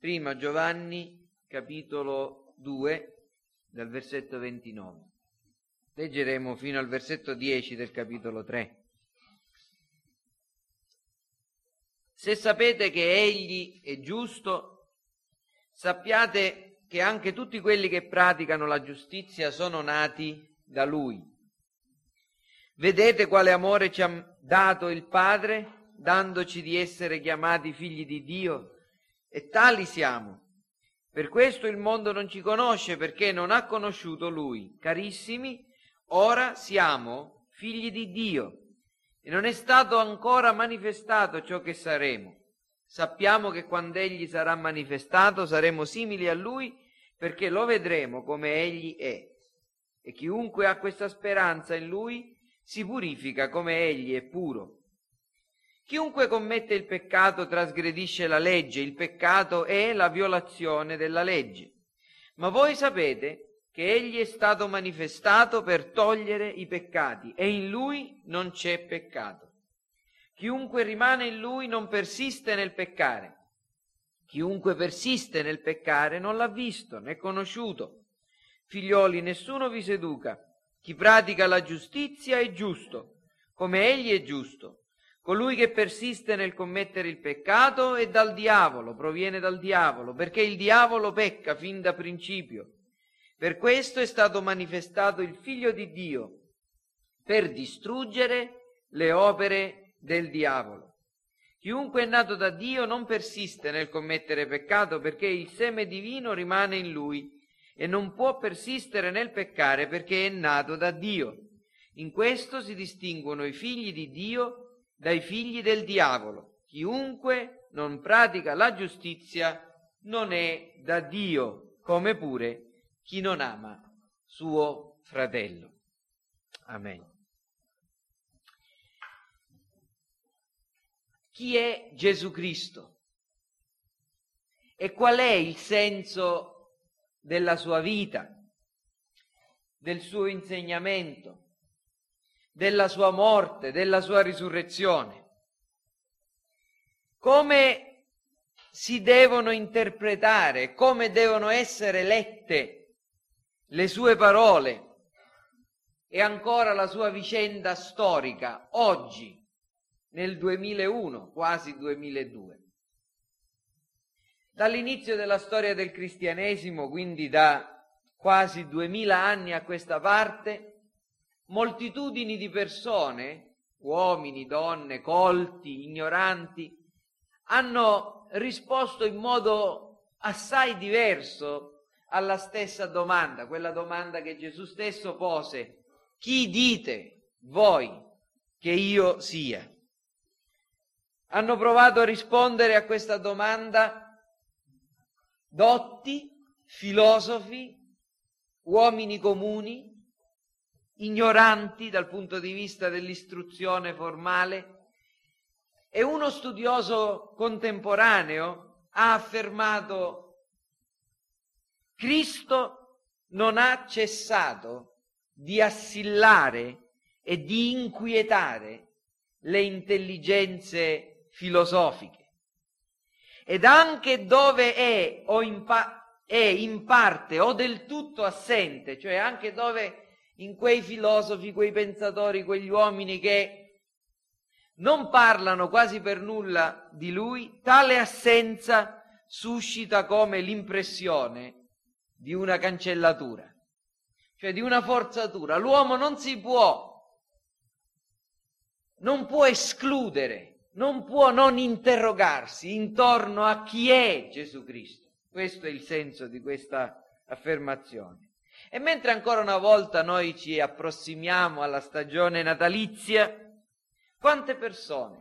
Prima Giovanni, capitolo 2, dal versetto 29. Leggeremo fino al versetto 10 del capitolo 3. Se sapete che egli è giusto, sappiate che anche tutti quelli che praticano la giustizia sono nati da lui. Vedete quale amore ci ha dato il Padre, dandoci di essere chiamati figli di Dio, e tali siamo. Per questo il mondo non ci conosce perché non ha conosciuto Lui. Carissimi, ora siamo figli di Dio e non è stato ancora manifestato ciò che saremo. Sappiamo che quando egli sarà manifestato saremo simili a lui perché lo vedremo come egli è. E chiunque ha questa speranza in lui si purifica come egli è puro. Chiunque commette il peccato trasgredisce la legge, il peccato è la violazione della legge. Ma voi sapete che egli è stato manifestato per togliere i peccati e in lui non c'è peccato. Chiunque rimane in lui non persiste nel peccare. Chiunque persiste nel peccare non l'ha visto né conosciuto. Figlioli, nessuno vi seduca. Chi pratica la giustizia è giusto, come egli è giusto. Colui che persiste nel commettere il peccato è dal diavolo, proviene dal diavolo, perché il diavolo pecca fin da principio. Per questo è stato manifestato il Figlio di Dio, per distruggere le opere del diavolo. Chiunque è nato da Dio non persiste nel commettere peccato perché il seme divino rimane in lui e non può persistere nel peccare perché è nato da Dio. In questo si distinguono i figli di Dio dai figli del diavolo. Chiunque non pratica la giustizia non è da Dio, come pure chi non ama suo fratello. Amen. Chi è Gesù Cristo? E qual è il senso della sua vita, del suo insegnamento, della sua morte, della sua risurrezione? Come si devono interpretare, come devono essere lette le sue parole e ancora la sua vicenda storica oggi, nel 2001, quasi 2002. Dall'inizio della storia del cristianesimo, quindi da quasi duemila anni a questa parte, moltitudini di persone, uomini, donne, colti, ignoranti, hanno risposto in modo assai diverso alla stessa domanda, quella domanda che Gesù stesso pose, chi dite voi che io sia? Hanno provato a rispondere a questa domanda dotti, filosofi, uomini comuni, ignoranti dal punto di vista dell'istruzione formale, e uno studioso contemporaneo ha affermato Cristo non ha cessato di assillare e di inquietare le intelligenze filosofiche. Ed anche dove è, o in pa- è in parte o del tutto assente, cioè anche dove in quei filosofi, quei pensatori, quegli uomini che non parlano quasi per nulla di lui, tale assenza suscita come l'impressione di una cancellatura, cioè di una forzatura. L'uomo non si può, non può escludere, non può non interrogarsi intorno a chi è Gesù Cristo. Questo è il senso di questa affermazione. E mentre ancora una volta noi ci approssimiamo alla stagione natalizia, quante persone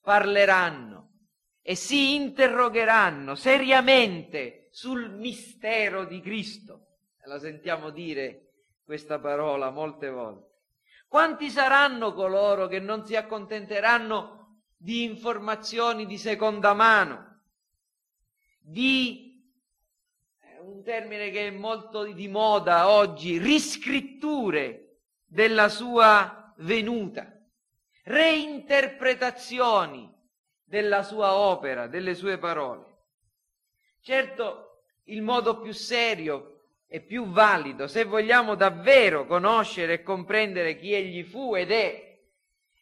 parleranno e si interrogheranno seriamente sul mistero di Cristo. La sentiamo dire questa parola molte volte. Quanti saranno coloro che non si accontenteranno di informazioni di seconda mano, di un termine che è molto di moda oggi, riscritture della sua venuta, reinterpretazioni della sua opera, delle sue parole. Certo, il modo più serio e più valido, se vogliamo davvero conoscere e comprendere chi egli fu ed è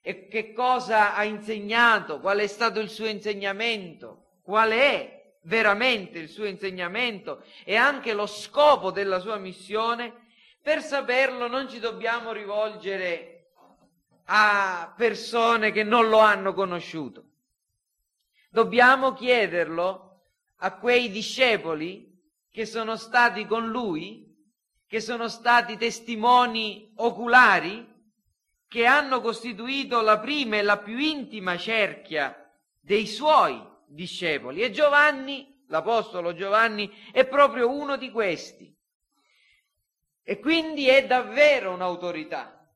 e che cosa ha insegnato, qual è stato il suo insegnamento, qual è veramente il suo insegnamento e anche lo scopo della sua missione, per saperlo non ci dobbiamo rivolgere a persone che non lo hanno conosciuto. Dobbiamo chiederlo a quei discepoli che sono stati con lui, che sono stati testimoni oculari, che hanno costituito la prima e la più intima cerchia dei suoi discepoli. E Giovanni, l'Apostolo Giovanni, è proprio uno di questi. E quindi è davvero un'autorità.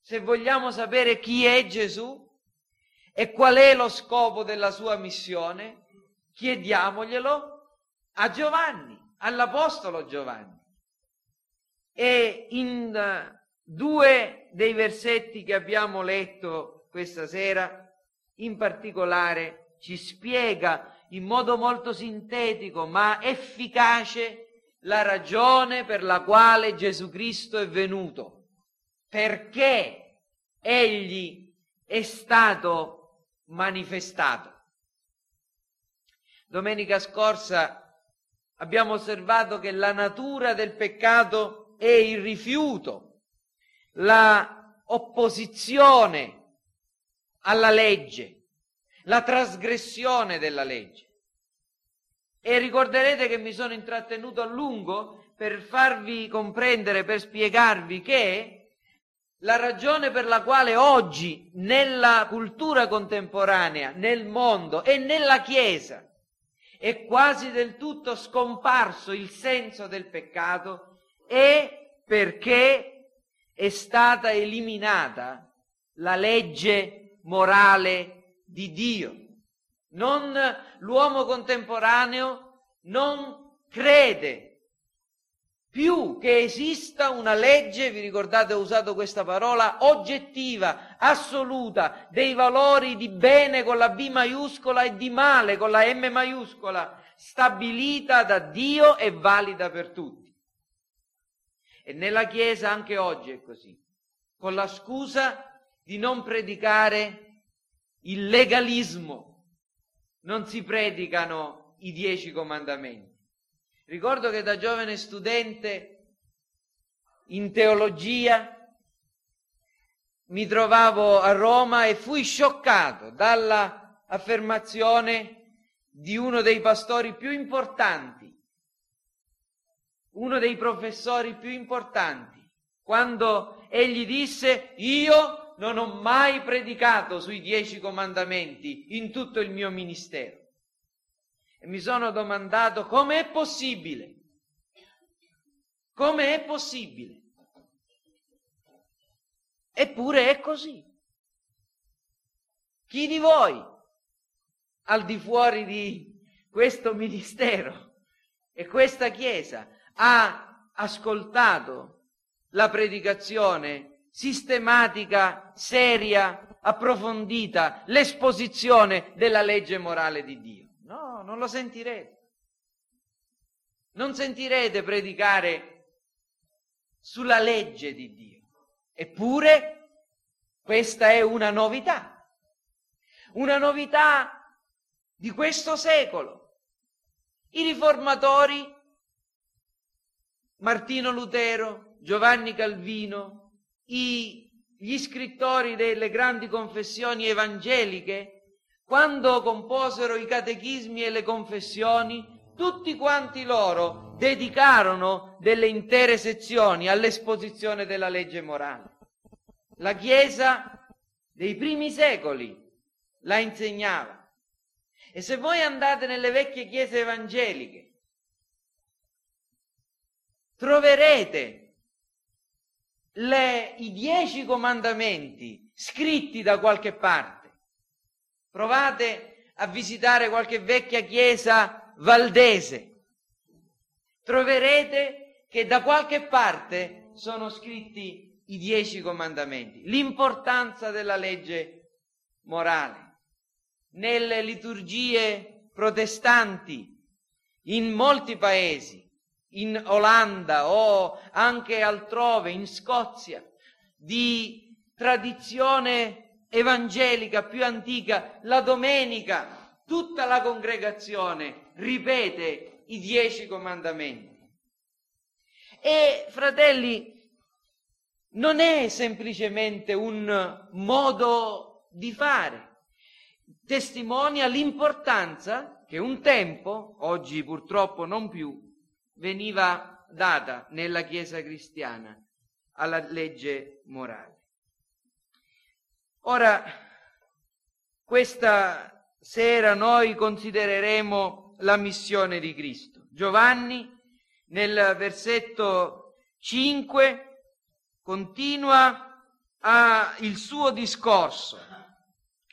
Se vogliamo sapere chi è Gesù e qual è lo scopo della sua missione, chiediamoglielo a Giovanni, all'Apostolo Giovanni. E in eh, due dei versetti che abbiamo letto questa sera, in particolare, ci spiega in modo molto sintetico ma efficace la ragione per la quale Gesù Cristo è venuto, perché egli è stato manifestato. Domenica scorsa abbiamo osservato che la natura del peccato è il rifiuto, la opposizione alla legge, la trasgressione della legge. E ricorderete che mi sono intrattenuto a lungo per farvi comprendere, per spiegarvi che la ragione per la quale oggi nella cultura contemporanea, nel mondo e nella Chiesa è quasi del tutto scomparso il senso del peccato è perché è stata eliminata la legge morale di Dio. Non, l'uomo contemporaneo non crede più che esista una legge, vi ricordate ho usato questa parola, oggettiva, assoluta, dei valori di bene con la B maiuscola e di male con la M maiuscola, stabilita da Dio e valida per tutti. E nella Chiesa anche oggi è così, con la scusa di non predicare il legalismo, non si predicano i dieci comandamenti. Ricordo che da giovane studente in teologia mi trovavo a Roma e fui scioccato dalla affermazione di uno dei pastori più importanti, uno dei professori più importanti, quando egli disse io non ho mai predicato sui dieci comandamenti in tutto il mio ministero e mi sono domandato come è possibile? Come è possibile? Eppure è così. Chi di voi, al di fuori di questo ministero e questa Chiesa, ha ascoltato la predicazione sistematica, seria, approfondita, l'esposizione della legge morale di Dio? No, non lo sentirete. Non sentirete predicare sulla legge di Dio. Eppure questa è una novità. Una novità di questo secolo. I riformatori, Martino Lutero, Giovanni Calvino, i, gli scrittori delle grandi confessioni evangeliche, quando composero i catechismi e le confessioni, tutti quanti loro dedicarono delle intere sezioni all'esposizione della legge morale. La Chiesa dei primi secoli la insegnava. E se voi andate nelle vecchie chiese evangeliche, troverete le, i dieci comandamenti scritti da qualche parte Provate a visitare qualche vecchia chiesa valdese. Troverete che da qualche parte sono scritti i dieci comandamenti, l'importanza della legge morale. Nelle liturgie protestanti in molti paesi, in Olanda o anche altrove, in Scozia, di tradizione evangelica più antica, la domenica tutta la congregazione ripete i dieci comandamenti. E fratelli, non è semplicemente un modo di fare, testimonia l'importanza che un tempo, oggi purtroppo non più, veniva data nella Chiesa cristiana alla legge morale. Ora, questa sera noi considereremo la missione di Cristo. Giovanni nel versetto 5 continua a, il suo discorso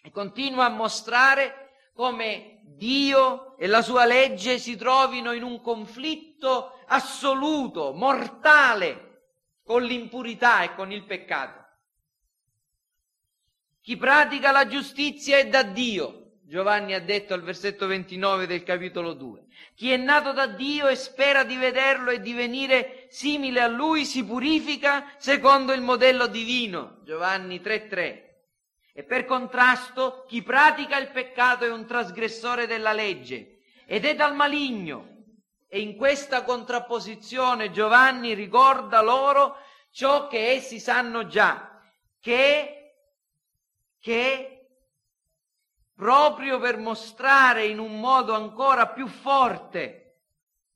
e continua a mostrare come Dio e la sua legge si trovino in un conflitto assoluto, mortale, con l'impurità e con il peccato. Chi pratica la giustizia è da Dio, Giovanni ha detto al versetto 29 del capitolo 2. Chi è nato da Dio e spera di vederlo e divenire simile a lui si purifica secondo il modello divino, Giovanni 3:3. E per contrasto, chi pratica il peccato è un trasgressore della legge ed è dal maligno. E in questa contrapposizione Giovanni ricorda loro ciò che essi sanno già, che, che proprio per mostrare in un modo ancora più forte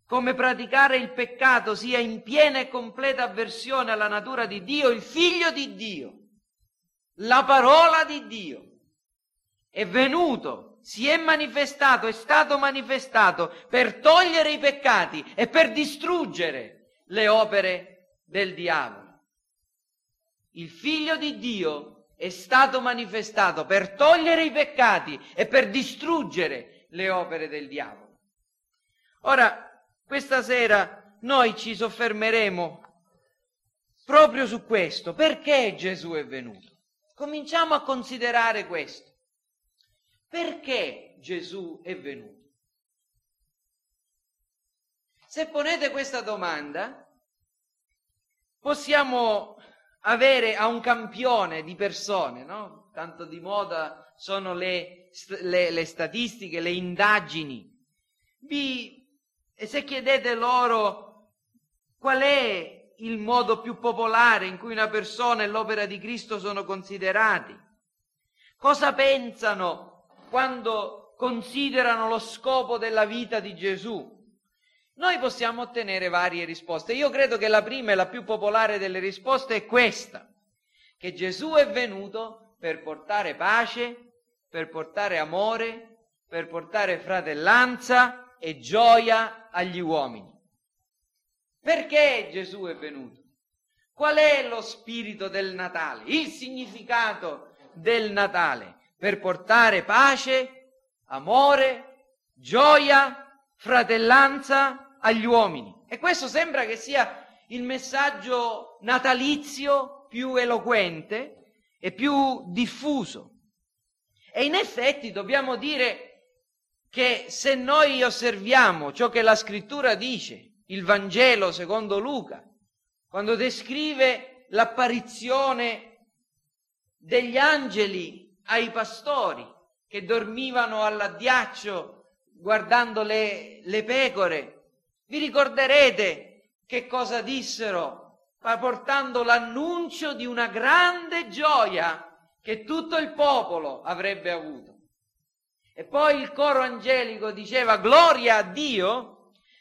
come praticare il peccato sia in piena e completa avversione alla natura di Dio, il figlio di Dio, la parola di Dio, è venuto, si è manifestato, è stato manifestato per togliere i peccati e per distruggere le opere del diavolo. Il figlio di Dio è stato manifestato per togliere i peccati e per distruggere le opere del diavolo. Ora, questa sera noi ci soffermeremo proprio su questo. Perché Gesù è venuto? Cominciamo a considerare questo. Perché Gesù è venuto? Se ponete questa domanda, possiamo avere a un campione di persone, no? Tanto di moda sono le, le, le statistiche, le indagini. Vi, se chiedete loro qual è il modo più popolare in cui una persona e l'opera di Cristo sono considerati, cosa pensano quando considerano lo scopo della vita di Gesù? Noi possiamo ottenere varie risposte. Io credo che la prima e la più popolare delle risposte è questa, che Gesù è venuto per portare pace, per portare amore, per portare fratellanza e gioia agli uomini. Perché Gesù è venuto? Qual è lo spirito del Natale? Il significato del Natale? Per portare pace, amore, gioia, fratellanza agli uomini. E questo sembra che sia il messaggio natalizio più eloquente e più diffuso. E in effetti dobbiamo dire che se noi osserviamo ciò che la scrittura dice, il Vangelo secondo Luca, quando descrive l'apparizione degli angeli ai pastori che dormivano all'addiaccio guardando le, le pecore, vi ricorderete che cosa dissero, portando l'annuncio di una grande gioia che tutto il popolo avrebbe avuto. E poi il coro angelico diceva gloria a Dio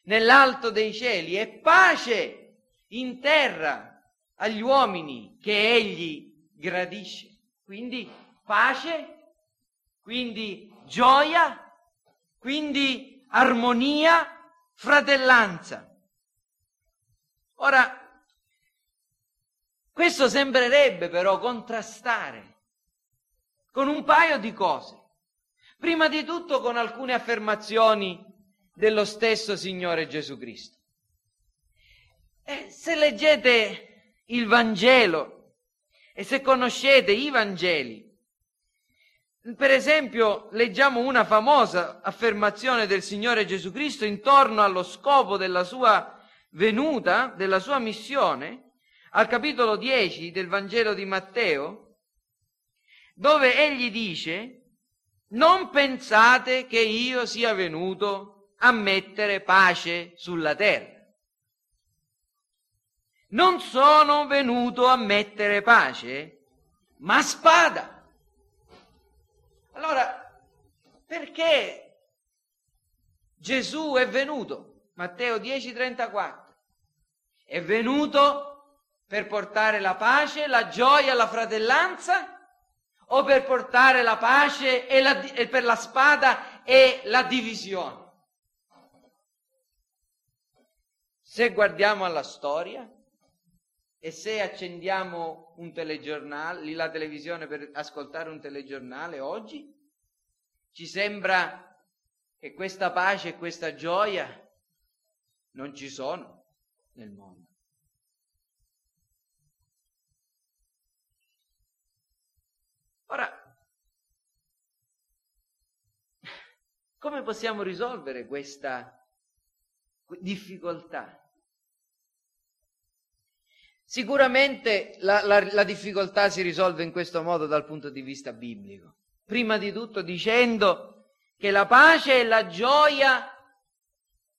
nell'alto dei cieli e pace in terra agli uomini che egli gradisce. Quindi pace, quindi gioia, quindi armonia fratellanza. Ora, questo sembrerebbe però contrastare con un paio di cose. Prima di tutto con alcune affermazioni dello stesso Signore Gesù Cristo. E se leggete il Vangelo e se conoscete i Vangeli, Per esempio, leggiamo una famosa affermazione del Signore Gesù Cristo intorno allo scopo della sua venuta, della sua missione, al capitolo 10 del Vangelo di Matteo, dove egli dice, non pensate che io sia venuto a mettere pace sulla terra. Non sono venuto a mettere pace, ma spada. Allora, perché Gesù è venuto? Matteo 10:34. È venuto per portare la pace, la gioia, la fratellanza o per portare la pace e, la, e per la spada e la divisione? Se guardiamo alla storia, e se accendiamo un telegiornale, la televisione per ascoltare un telegiornale oggi, ci sembra che questa pace e questa gioia non ci sono nel mondo. Ora, come possiamo risolvere questa difficoltà? Sicuramente la, la, la, difficoltà si risolve in questo modo dal punto di vista biblico. Prima di tutto dicendo che la pace e la gioia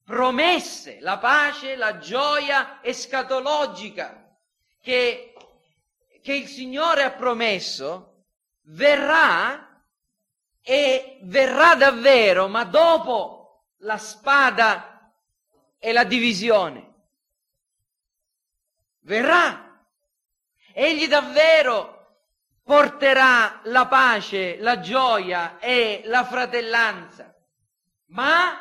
promesse, la pace, la gioia escatologica che, che il Signore ha promesso verrà e verrà davvero, ma dopo la spada e la divisione verrà. Egli davvero porterà la pace, la gioia e la fratellanza. Ma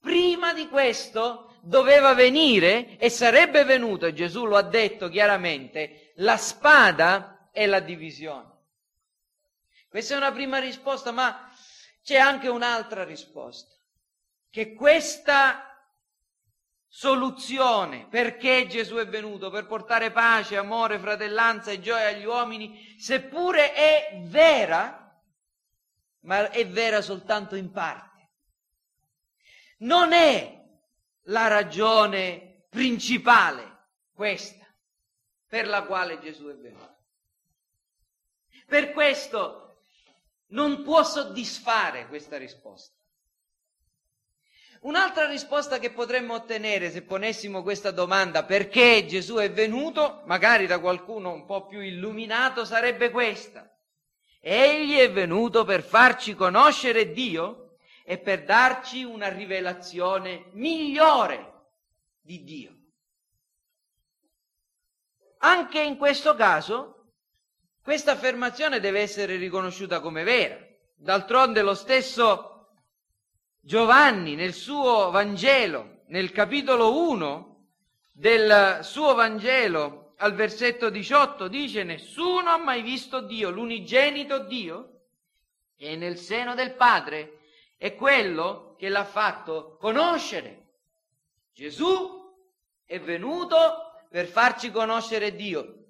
prima di questo doveva venire e sarebbe venuto, Gesù lo ha detto chiaramente, la spada e la divisione. Questa è una prima risposta, ma c'è anche un'altra risposta, che questa soluzione perché Gesù è venuto per portare pace, amore, fratellanza e gioia agli uomini, seppure è vera, ma è vera soltanto in parte. Non è la ragione principale questa per la quale Gesù è venuto. Per questo non può soddisfare questa risposta. Un'altra risposta che potremmo ottenere se ponessimo questa domanda perché Gesù è venuto, magari da qualcuno un po' più illuminato, sarebbe questa. Egli è venuto per farci conoscere Dio e per darci una rivelazione migliore di Dio. Anche in questo caso, questa affermazione deve essere riconosciuta come vera. D'altronde lo stesso Giovanni nel suo Vangelo, nel capitolo 1 del suo Vangelo, al versetto 18, dice nessuno ha mai visto Dio, l'unigenito Dio, che è nel seno del Padre, è quello che l'ha fatto conoscere. Gesù è venuto per farci conoscere Dio,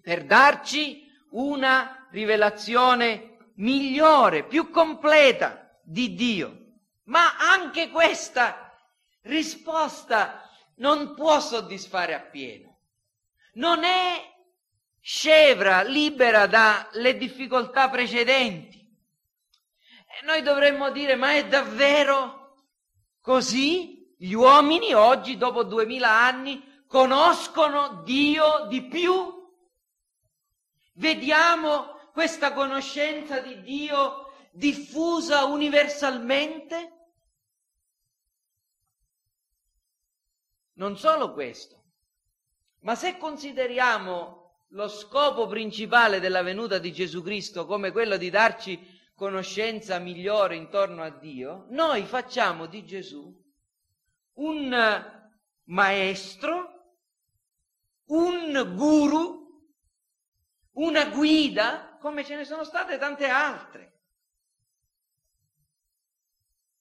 per darci una rivelazione migliore, più completa di Dio. Ma anche questa risposta non può soddisfare appieno. Non è scevra, libera dalle difficoltà precedenti. E noi dovremmo dire, ma è davvero così? Gli uomini oggi, dopo duemila anni, conoscono Dio di più? Vediamo questa conoscenza di Dio diffusa universalmente? Non solo questo, ma se consideriamo lo scopo principale della venuta di Gesù Cristo come quello di darci conoscenza migliore intorno a Dio, noi facciamo di Gesù un maestro, un guru, una guida, come ce ne sono state tante altre.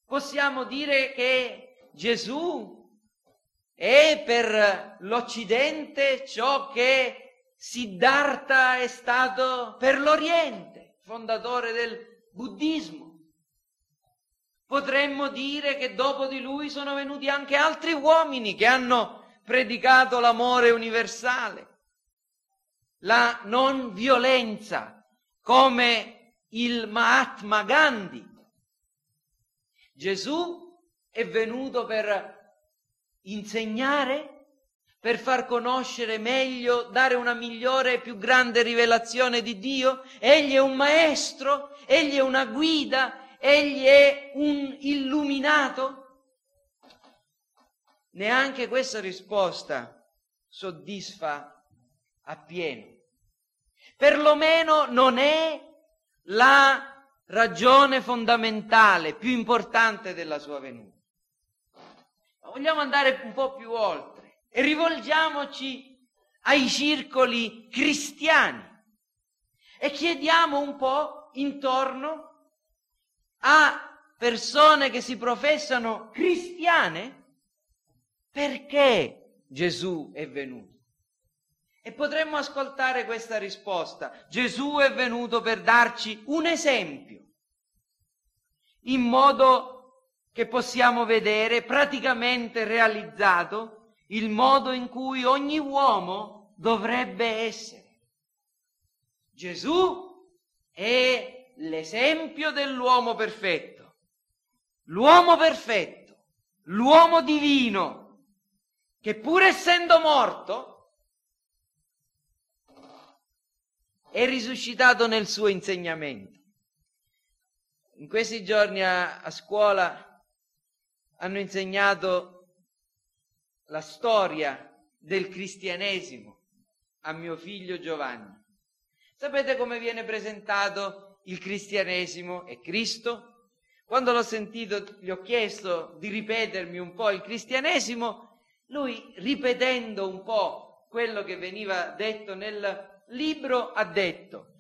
Possiamo dire che Gesù e per l'Occidente ciò che Siddhartha è stato per l'Oriente, fondatore del buddismo. Potremmo dire che dopo di lui sono venuti anche altri uomini che hanno predicato l'amore universale, la non violenza, come il Mahatma Gandhi. Gesù è venuto per insegnare, per far conoscere meglio, dare una migliore e più grande rivelazione di Dio. Egli è un maestro, egli è una guida, egli è un illuminato? Neanche questa risposta soddisfa appieno. Perlomeno non è la ragione fondamentale, più importante della sua venuta. Vogliamo andare un po' più oltre e rivolgiamoci ai circoli cristiani e chiediamo un po' intorno a persone che si professano cristiane perché Gesù è venuto. E potremmo ascoltare questa risposta. Gesù è venuto per darci un esempio, in modo che possiamo vedere praticamente realizzato il modo in cui ogni uomo dovrebbe essere. Gesù è l'esempio dell'uomo perfetto, l'uomo perfetto, l'uomo divino, che pur essendo morto è risuscitato nel suo insegnamento. In questi giorni a, a scuola hanno insegnato la storia del cristianesimo a mio figlio Giovanni. Sapete come viene presentato il cristianesimo è Cristo. Quando l'ho sentito, gli ho chiesto di ripetermi un po' il cristianesimo, lui ripetendo un po' quello che veniva detto nel libro ha detto,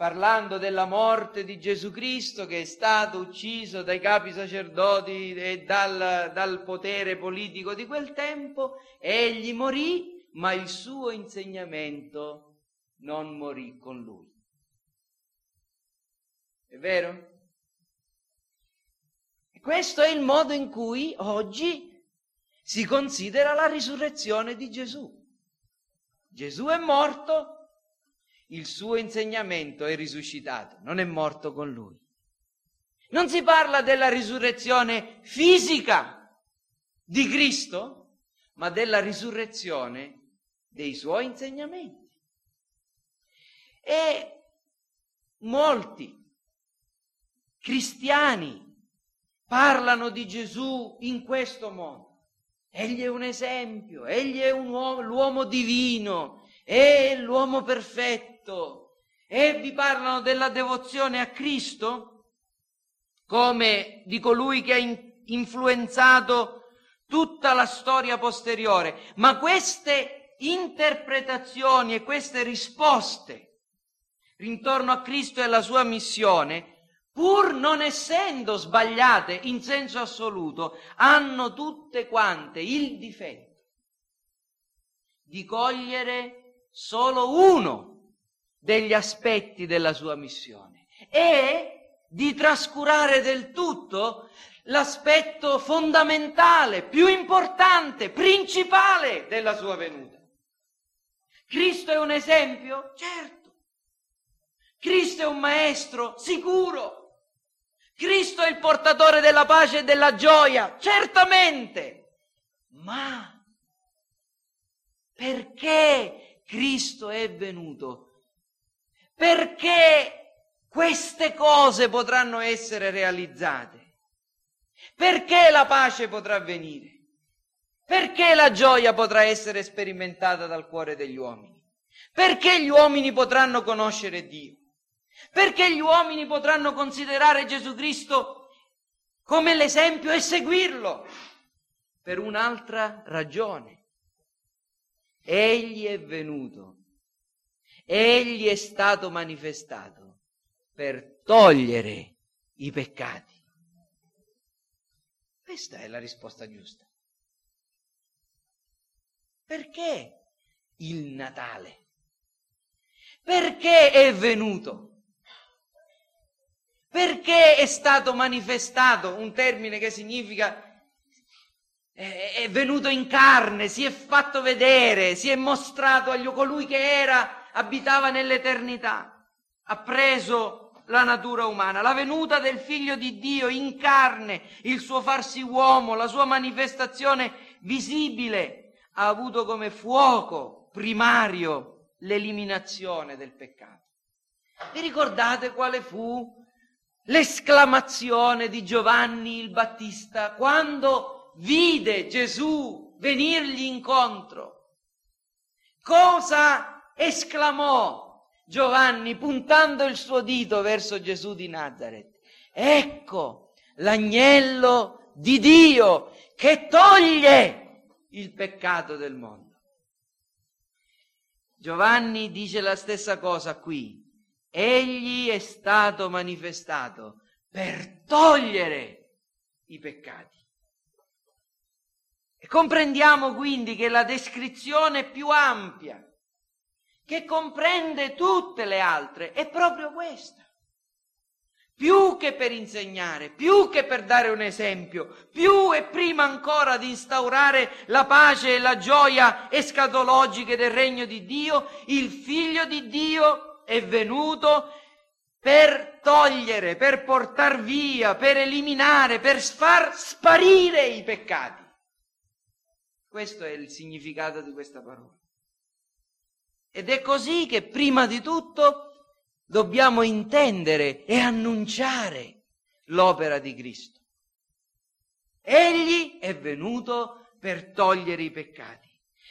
parlando della morte di Gesù Cristo che è stato ucciso dai capi sacerdoti e dal, dal potere politico di quel tempo, egli morì, ma il suo insegnamento non morì con lui. È vero? questo è il modo in cui oggi si considera la risurrezione di Gesù. Gesù è morto, il suo insegnamento è risuscitato, non è morto con lui. Non si parla della risurrezione fisica di Cristo, ma della risurrezione dei suoi insegnamenti. E molti cristiani parlano di Gesù in questo modo. Egli è un esempio, egli è un uomo, l'uomo divino, è l'uomo perfetto. E vi parlano della devozione a Cristo come di colui che ha in, influenzato tutta la storia posteriore. Ma queste interpretazioni e queste risposte intorno a Cristo e alla sua missione pur non essendo sbagliate in senso assoluto, hanno tutte quante il difetto di cogliere solo uno degli aspetti della sua missione e di trascurare del tutto l'aspetto fondamentale, più importante, principale della sua venuta. Cristo è un esempio? Certo. Cristo è un maestro? Sicuro. Cristo è il portatore della pace e della gioia, certamente, ma perché Cristo è venuto? Perché queste cose potranno essere realizzate? Perché la pace potrà venire? Perché la gioia potrà essere sperimentata dal cuore degli uomini? Perché gli uomini potranno conoscere Dio? Perché gli uomini potranno considerare Gesù Cristo come l'esempio e seguirlo? Per un'altra ragione. Egli è venuto, egli è stato manifestato per togliere i peccati. Questa è la risposta giusta. Perché il Natale? Perché è venuto? Perché è stato manifestato, un termine che significa è venuto in carne, si è fatto vedere, si è mostrato agli colui che era, abitava nell'eternità, ha preso la natura umana, la venuta del figlio di Dio in carne, il suo farsi uomo, la sua manifestazione visibile, ha avuto come fuoco primario l'eliminazione del peccato. Vi ricordate quale fu l'esclamazione di Giovanni il Battista quando vide Gesù venirgli incontro? Cosa esclamò Giovanni puntando il suo dito verso Gesù di Nazareth? Ecco l'agnello di Dio che toglie il peccato del mondo. Giovanni dice la stessa cosa qui. Egli è stato manifestato per togliere i peccati. E comprendiamo quindi che la descrizione più ampia, che comprende tutte le altre, è proprio questa più che per insegnare, più che per dare un esempio, più e prima ancora di instaurare la pace e la gioia escatologiche del regno di Dio, il figlio di Dio è venuto per togliere, per portar via, per eliminare, per far sparire i peccati. Questo è il significato di questa parola. Ed è così che prima di tutto dobbiamo intendere e annunciare l'opera di Cristo. Egli è venuto per togliere i peccati.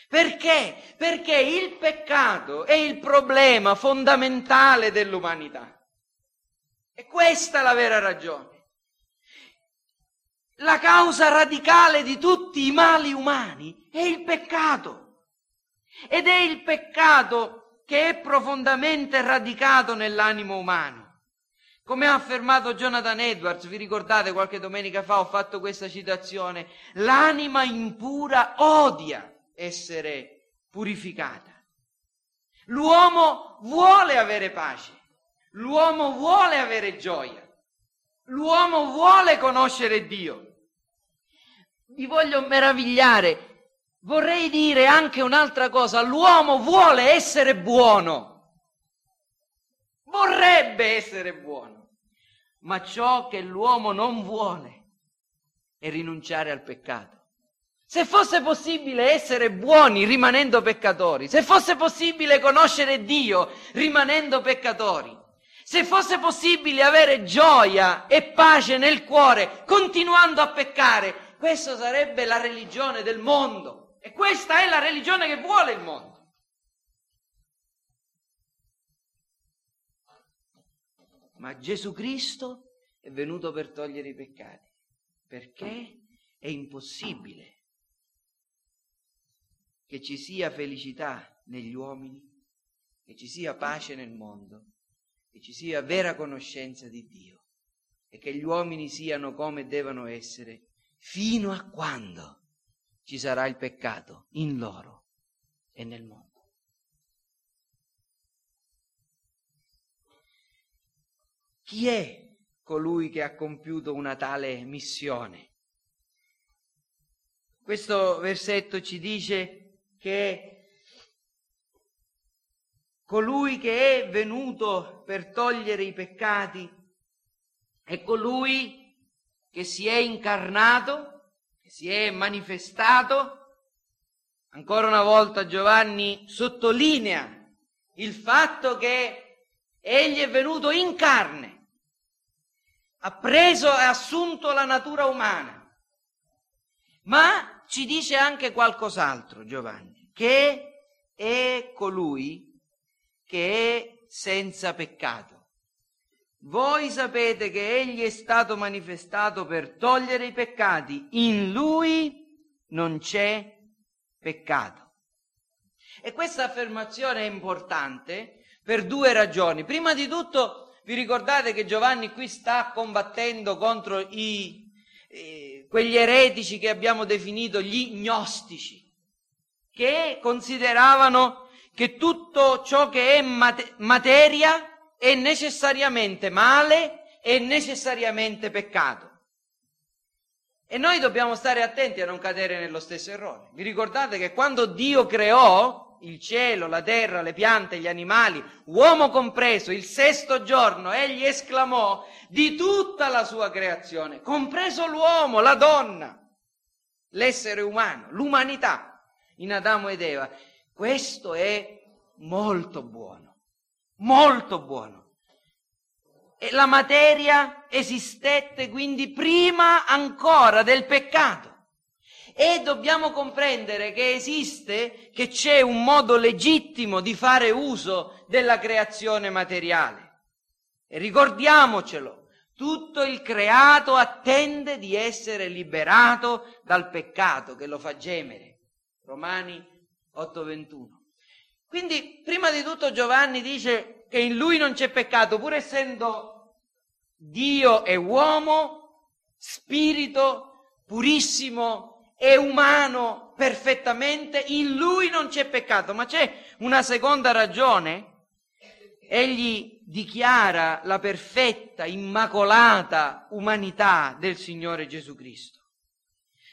Perché? Perché il peccato è il problema fondamentale dell'umanità. E questa è la vera ragione. La causa radicale di tutti i mali umani è il peccato. Ed è il peccato che è profondamente radicato nell'animo umano. Come ha affermato Jonathan Edwards, vi ricordate qualche domenica fa ho fatto questa citazione, l'anima impura odia essere purificata. L'uomo vuole avere pace, l'uomo vuole avere gioia, l'uomo vuole conoscere Dio. Vi voglio meravigliare, Vorrei dire anche un'altra cosa, l'uomo vuole essere buono, vorrebbe essere buono, ma ciò che l'uomo non vuole è rinunciare al peccato. Se fosse possibile essere buoni rimanendo peccatori, se fosse possibile conoscere Dio rimanendo peccatori, se fosse possibile avere gioia e pace nel cuore continuando a peccare, questa sarebbe la religione del mondo. E questa è la religione che vuole il mondo. Ma Gesù Cristo è venuto per togliere i peccati, perché è impossibile che ci sia felicità negli uomini, che ci sia pace nel mondo, che ci sia vera conoscenza di Dio e che gli uomini siano come devono essere fino a quando ci sarà il peccato in loro e nel mondo. Chi è colui che ha compiuto una tale missione? Questo versetto ci dice che colui che è venuto per togliere i peccati è colui che si è incarnato si è manifestato, ancora una volta Giovanni sottolinea il fatto che egli è venuto in carne, ha preso e assunto la natura umana, ma ci dice anche qualcos'altro Giovanni, che è colui che è senza peccato. Voi sapete che egli è stato manifestato per togliere i peccati, in lui non c'è peccato. E questa affermazione è importante per due ragioni. Prima di tutto, vi ricordate che Giovanni qui sta combattendo contro i, eh, quegli eretici che abbiamo definito gli gnostici, che consideravano che tutto ciò che è materia è necessariamente male è necessariamente peccato. E noi dobbiamo stare attenti a non cadere nello stesso errore. Vi ricordate che quando Dio creò il cielo, la terra, le piante, gli animali, uomo compreso, il sesto giorno, egli esclamò di tutta la sua creazione, compreso l'uomo, la donna, l'essere umano, l'umanità in Adamo ed Eva. Questo è molto buono, molto buono. E la materia esistette quindi prima ancora del peccato. E dobbiamo comprendere che esiste, che c'è un modo legittimo di fare uso della creazione materiale. E ricordiamocelo, tutto il creato attende di essere liberato dal peccato che lo fa gemere. Romani 8:21. Quindi, prima di tutto Giovanni dice che in lui non c'è peccato, pur essendo Dio e uomo, spirito purissimo e umano perfettamente, in lui non c'è peccato. Ma c'è una seconda ragione. Egli dichiara la perfetta, immacolata umanità del Signore Gesù Cristo.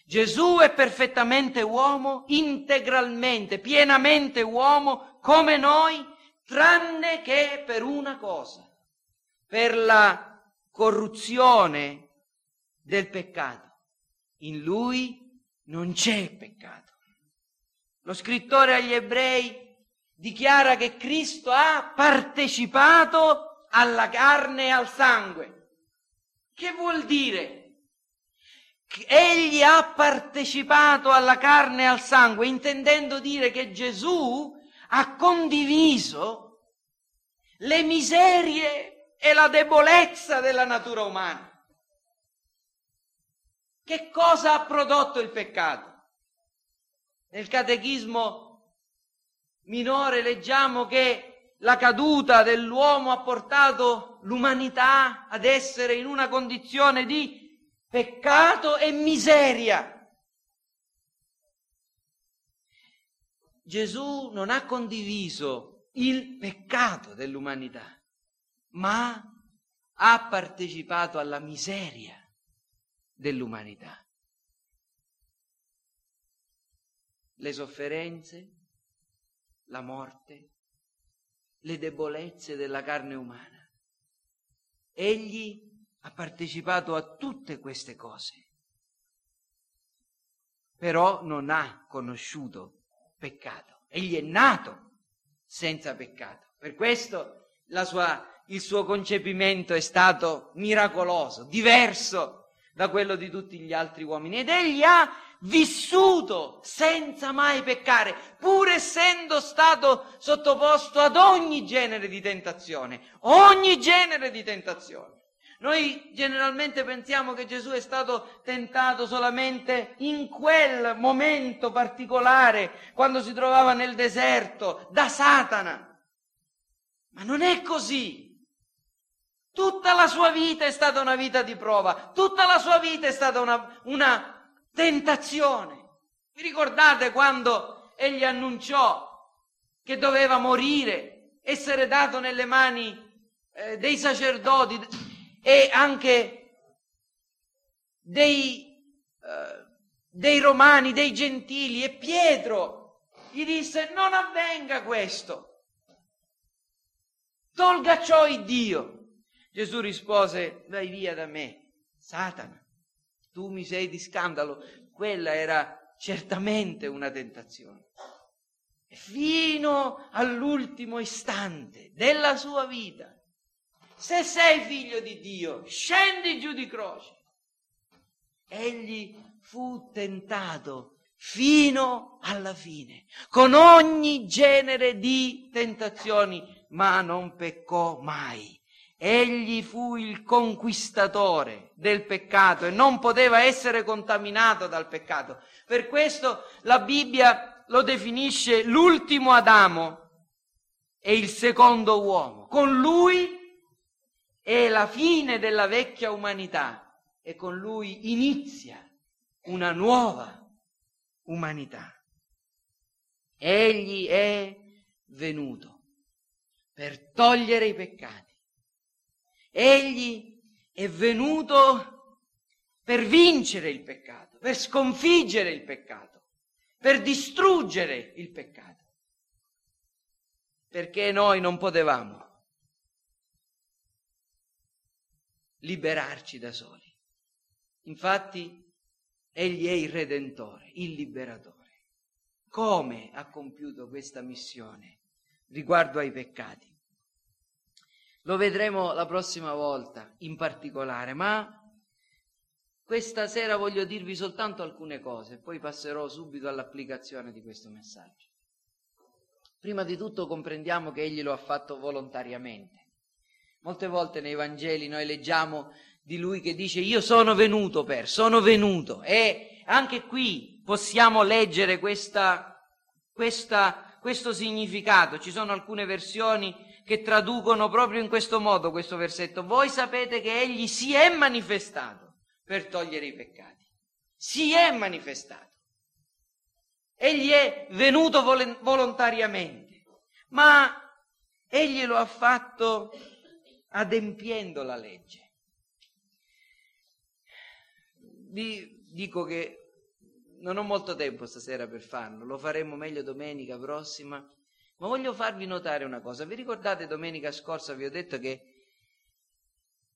Gesù è perfettamente uomo, integralmente, pienamente uomo, come noi, tranne che per una cosa, per la corruzione del peccato. In lui non c'è peccato. Lo scrittore agli ebrei dichiara che Cristo ha partecipato alla carne e al sangue. Che vuol dire? Egli ha partecipato alla carne e al sangue, intendendo dire che Gesù ha condiviso le miserie e la debolezza della natura umana. Che cosa ha prodotto il peccato? Nel catechismo minore leggiamo che la caduta dell'uomo ha portato l'umanità ad essere in una condizione di peccato e miseria. Gesù non ha condiviso il peccato dell'umanità, ma ha partecipato alla miseria dell'umanità. Le sofferenze, la morte, le debolezze della carne umana. Egli ha partecipato a tutte queste cose, però non ha conosciuto peccato. Egli è nato senza peccato. Per questo sua, il suo concepimento è stato miracoloso, diverso da quello di tutti gli altri uomini. Ed egli ha vissuto senza mai peccare, pur essendo stato sottoposto ad ogni genere di tentazione, ogni genere di tentazione. Noi generalmente pensiamo che Gesù è stato tentato solamente in quel momento particolare, quando si trovava nel deserto, da Satana. Ma non è così. Tutta la sua vita è stata una vita di prova, tutta la sua vita è stata una, una tentazione. Vi ricordate quando egli annunciò che doveva morire, essere dato nelle mani eh, dei sacerdoti? E anche dei, uh, dei romani, dei gentili e Pietro gli disse non avvenga questo, tolga ciò il Dio. Gesù rispose vai via da me, Satana, tu mi sei di scandalo. Quella era certamente una tentazione. Fino all'ultimo istante della sua vita se sei figlio di Dio, scendi giù di croce. Egli fu tentato fino alla fine, con ogni genere di tentazioni, ma non peccò mai. Egli fu il conquistatore del peccato e non poteva essere contaminato dal peccato. Per questo la Bibbia lo definisce l'ultimo Adamo e il secondo uomo. Con lui è la fine della vecchia umanità e con lui inizia una nuova umanità. Egli è venuto per togliere i peccati. Egli è venuto per vincere il peccato, per sconfiggere il peccato, per distruggere il peccato. Perché noi non potevamo liberarci da soli. Infatti, egli è il Redentore, il Liberatore. Come ha compiuto questa missione riguardo ai peccati? Lo vedremo la prossima volta in particolare, ma questa sera voglio dirvi soltanto alcune cose, poi passerò subito all'applicazione di questo messaggio. Prima di tutto comprendiamo che egli lo ha fatto volontariamente. Molte volte nei Vangeli noi leggiamo di lui che dice io sono venuto per, sono venuto e anche qui possiamo leggere questa, questa, questo significato. Ci sono alcune versioni che traducono proprio in questo modo questo versetto. Voi sapete che egli si è manifestato per togliere i peccati. Si è manifestato. Egli è venuto vol- volontariamente, ma egli lo ha fatto adempiendo la legge. Vi dico che non ho molto tempo stasera per farlo, lo faremo meglio domenica prossima, ma voglio farvi notare una cosa. Vi ricordate domenica scorsa vi ho detto che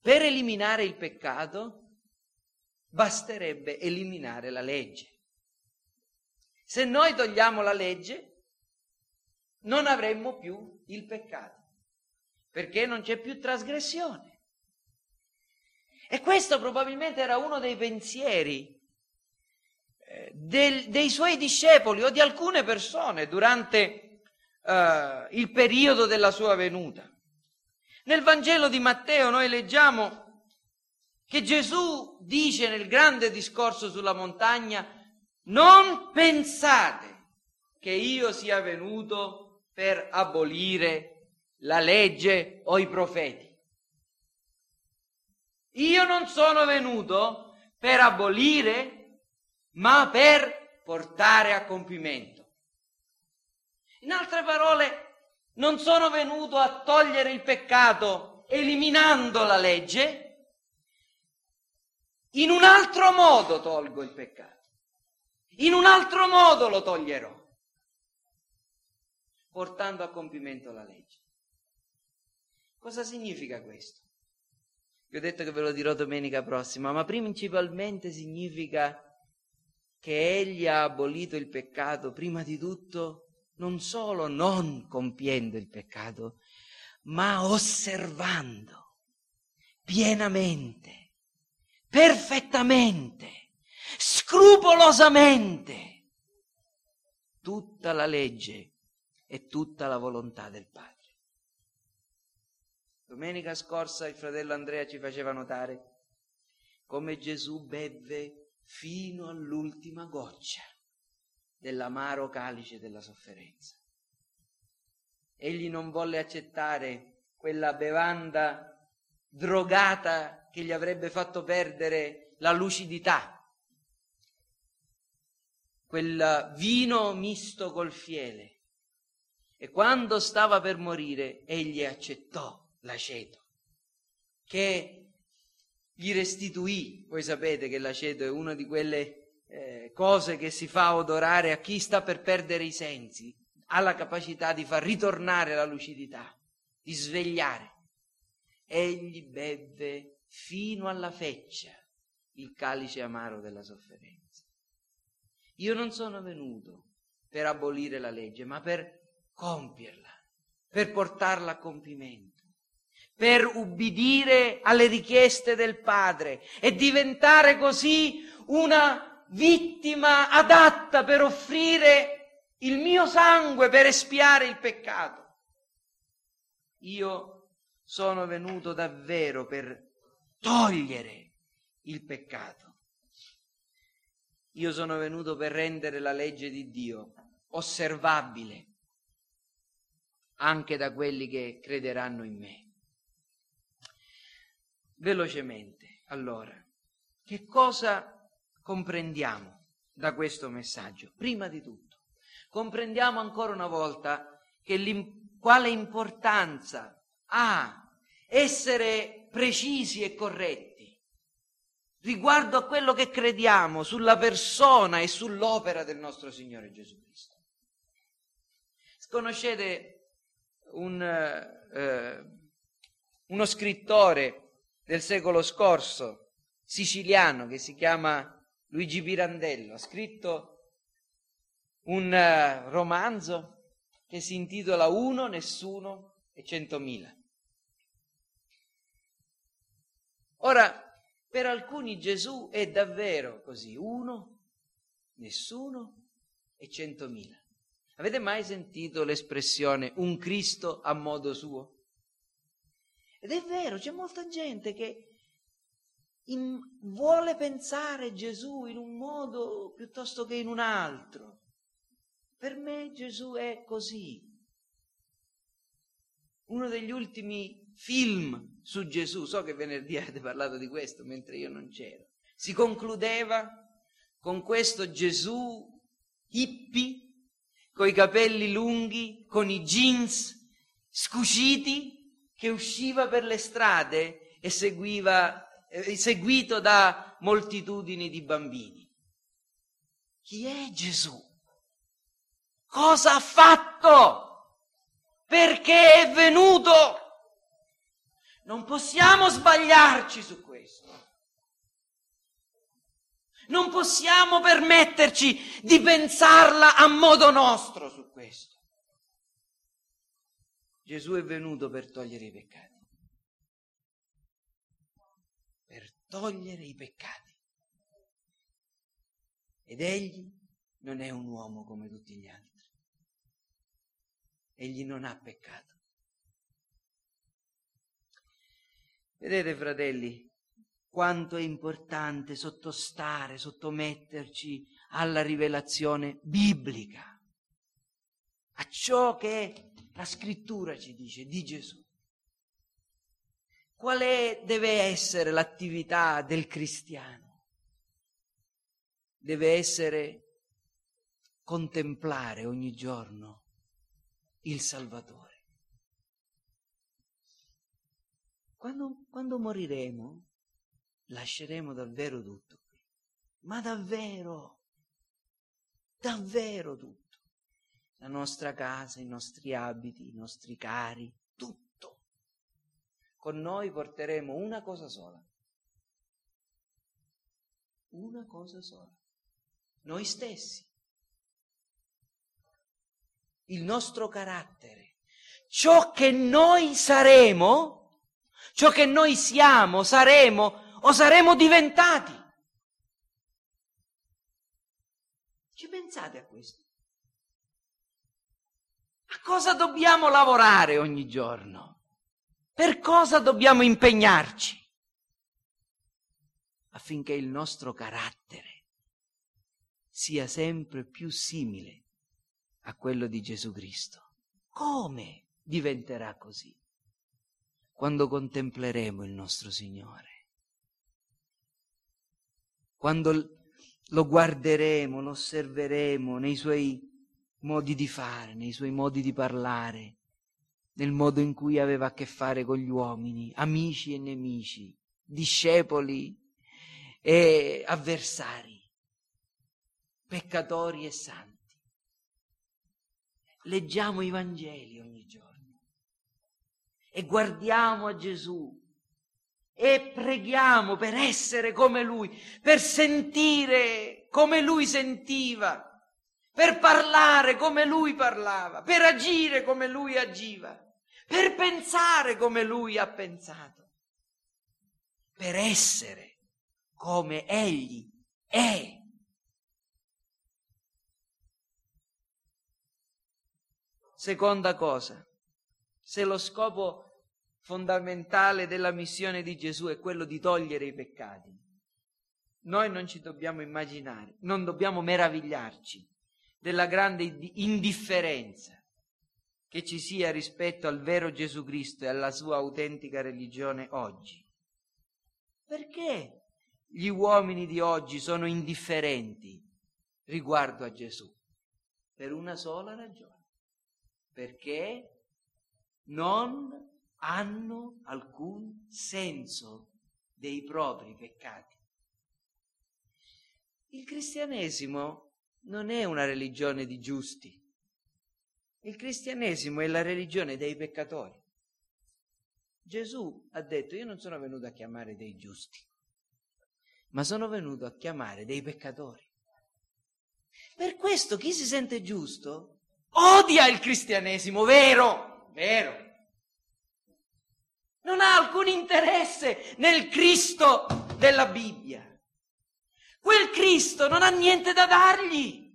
per eliminare il peccato basterebbe eliminare la legge. Se noi togliamo la legge non avremmo più il peccato perché non c'è più trasgressione. E questo probabilmente era uno dei pensieri eh, del, dei suoi discepoli o di alcune persone durante eh, il periodo della sua venuta. Nel Vangelo di Matteo noi leggiamo che Gesù dice nel grande discorso sulla montagna, non pensate che io sia venuto per abolire la legge o i profeti. Io non sono venuto per abolire, ma per portare a compimento. In altre parole, non sono venuto a togliere il peccato eliminando la legge, in un altro modo tolgo il peccato, in un altro modo lo toglierò, portando a compimento la legge. Cosa significa questo? Vi ho detto che ve lo dirò domenica prossima, ma principalmente significa che egli ha abolito il peccato prima di tutto non solo non compiendo il peccato, ma osservando pienamente, perfettamente, scrupolosamente tutta la legge e tutta la volontà del Padre. Domenica scorsa il fratello Andrea ci faceva notare come Gesù bevve fino all'ultima goccia dell'amaro calice della sofferenza. Egli non volle accettare quella bevanda drogata che gli avrebbe fatto perdere la lucidità, quel vino misto col fiele. E quando stava per morire, egli accettò l'aceto, che gli restituì. Voi sapete che l'aceto è una di quelle eh, cose che si fa odorare a chi sta per perdere i sensi, ha la capacità di far ritornare la lucidità, di svegliare. Egli bevve fino alla feccia il calice amaro della sofferenza. Io non sono venuto per abolire la legge, ma per compierla, per portarla a compimento per ubbidire alle richieste del Padre e diventare così una vittima adatta per offrire il mio sangue per espiare il peccato. Io sono venuto davvero per togliere il peccato. Io sono venuto per rendere la legge di Dio osservabile anche da quelli che crederanno in me velocemente. Allora, che cosa comprendiamo da questo messaggio? Prima di tutto, comprendiamo ancora una volta quale importanza ha essere precisi e corretti riguardo a quello che crediamo sulla persona e sull'opera del nostro Signore Gesù Cristo. Conoscete un, eh, uno scrittore del secolo scorso, siciliano, che si chiama Luigi Pirandello, ha scritto un uh, romanzo che si intitola Uno, Nessuno e Centomila. Ora, per alcuni Gesù è davvero così, uno, nessuno e centomila. Avete mai sentito l'espressione un Cristo a modo suo? Ed è vero, c'è molta gente che in, vuole pensare Gesù in un modo piuttosto che in un altro. Per me Gesù è così. Uno degli ultimi film su Gesù, so che venerdì avete parlato di questo mentre io non c'ero, si concludeva con questo Gesù hippie, con i capelli lunghi, con i jeans scuciti, che usciva per le strade e seguiva, eh, seguito da moltitudini di bambini. Chi è Gesù? Cosa ha fatto? Perché è venuto? Non possiamo sbagliarci su questo. Non possiamo permetterci di pensarla a modo nostro su questo. Gesù è venuto per togliere i peccati. Per togliere i peccati. Ed egli non è un uomo come tutti gli altri. Egli non ha peccato. Vedete, fratelli, quanto è importante sottostare, sottometterci alla rivelazione biblica, a ciò che la scrittura ci dice di Gesù. Qual è, deve essere l'attività del cristiano? Deve essere contemplare ogni giorno il Salvatore. Quando, quando moriremo, lasceremo davvero tutto qui. Ma davvero, davvero tutto. La nostra casa, i nostri abiti, i nostri cari, tutto. Con noi porteremo una cosa sola. Una cosa sola. Noi stessi. Il nostro carattere. Ciò che noi saremo ciò che noi siamo, saremo o saremo diventati. Ci pensate a questo? Cosa dobbiamo lavorare ogni giorno? Per cosa dobbiamo impegnarci? Affinché il nostro carattere sia sempre più simile a quello di Gesù Cristo. Come diventerà così? quando contempleremo il nostro Signore, quando lo guarderemo, lo osserveremo nei suoi modi di fare, nei suoi modi di parlare, nel modo in cui aveva a che fare con gli uomini, amici e nemici, discepoli e avversari, peccatori e santi. Leggiamo i Vangeli ogni giorno e guardiamo a Gesù e preghiamo per essere come Lui, per sentire come Lui sentiva, per parlare come Lui parlava, per agire come Lui agiva, per pensare come Lui ha pensato, per essere come Egli è. Seconda cosa, se lo scopo fondamentale della missione di Gesù è quello di togliere i peccati. Noi non ci dobbiamo immaginare, non dobbiamo meravigliarci della grande indifferenza che ci sia rispetto al vero Gesù Cristo e alla sua autentica religione oggi. Perché gli uomini di oggi sono indifferenti riguardo a Gesù? Per una sola ragione. Perché non hanno alcun senso dei propri peccati. Il cristianesimo non è una religione di giusti. Il cristianesimo è la religione dei peccatori. Gesù ha detto io non sono venuto a chiamare dei giusti, ma sono venuto a chiamare dei peccatori. Per questo chi si sente giusto odia il cristianesimo, vero, vero. Non ha alcun interesse nel Cristo della Bibbia. Quel Cristo non ha niente da dargli.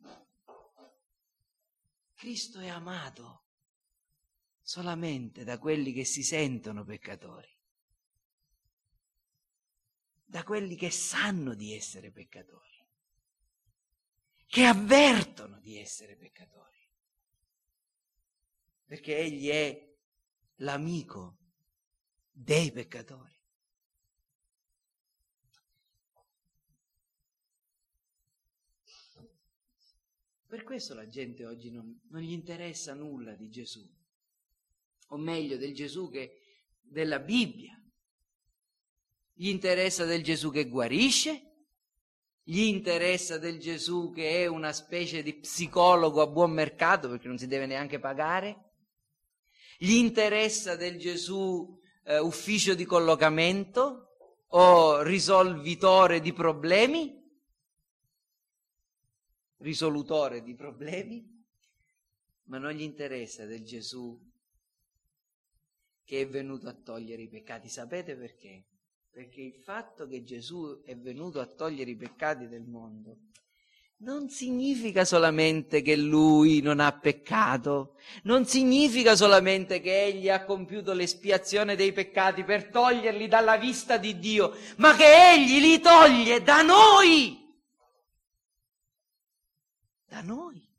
Cristo è amato solamente da quelli che si sentono peccatori, da quelli che sanno di essere peccatori, che avvertono di essere peccatori, perché Egli è l'amico dei peccatori. Per questo la gente oggi non, non gli interessa nulla di Gesù. O meglio del Gesù che della Bibbia. Gli interessa del Gesù che guarisce, gli interessa del Gesù che è una specie di psicologo a buon mercato perché non si deve neanche pagare, gli interessa del Gesù eh, ufficio di collocamento? O risolvitore di problemi, risolutore di problemi, ma non gli interessa del Gesù che è venuto a togliere i peccati. Sapete perché? Perché il fatto che Gesù è venuto a togliere i peccati del mondo non significa solamente che lui non ha peccato, non significa solamente che egli ha compiuto l'espiazione dei peccati per toglierli dalla vista di Dio, ma che egli li toglie da noi. Da noi.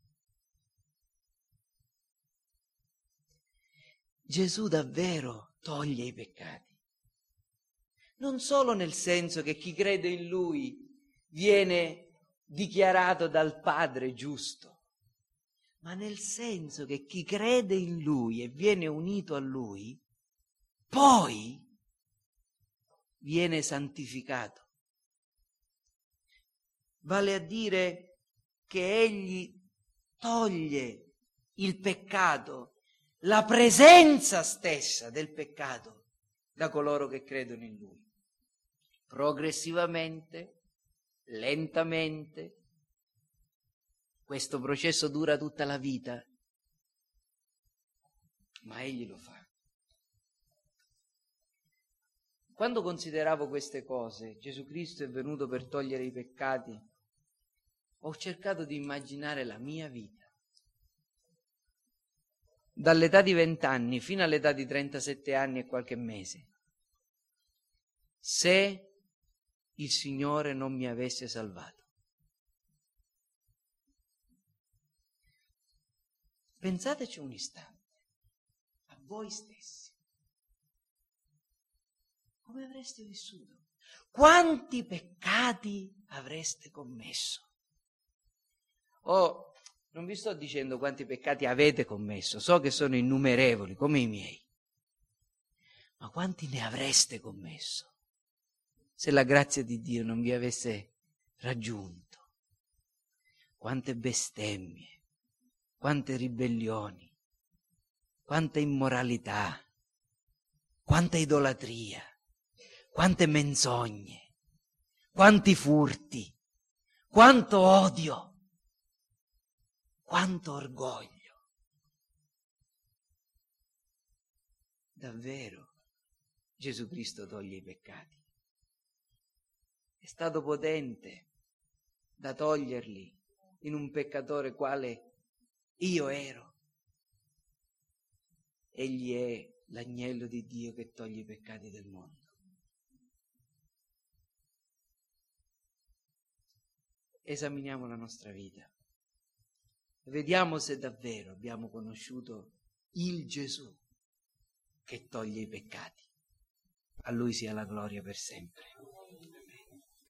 Gesù davvero toglie i peccati. Non solo nel senso che chi crede in Lui viene dichiarato dal Padre giusto, ma nel senso che chi crede in Lui e viene unito a Lui, poi viene santificato. Vale a dire che Egli toglie il peccato la presenza stessa del peccato da coloro che credono in Lui. Progressivamente, lentamente, questo processo dura tutta la vita, ma Egli lo fa. Quando consideravo queste cose, Gesù Cristo è venuto per togliere i peccati, ho cercato di immaginare la mia vita dall'età di 20 anni fino all'età di 37 anni e qualche mese, se il Signore non mi avesse salvato. Pensateci un istante, a voi stessi. Come avreste vissuto? Quanti peccati avreste commesso? Oh, non vi sto dicendo quanti peccati avete commesso, so che sono innumerevoli come i miei, ma quanti ne avreste commesso se la grazia di Dio non vi avesse raggiunto? Quante bestemmie, quante ribellioni, quanta immoralità, quanta idolatria, quante menzogne, quanti furti, quanto odio quanto orgoglio. Davvero Gesù Cristo toglie i peccati. È stato potente da toglierli in un peccatore quale io ero. Egli è l'agnello di Dio che toglie i peccati del mondo. Esaminiamo la nostra vita. Vediamo se davvero abbiamo conosciuto il Gesù che toglie i peccati. A lui sia la gloria per sempre.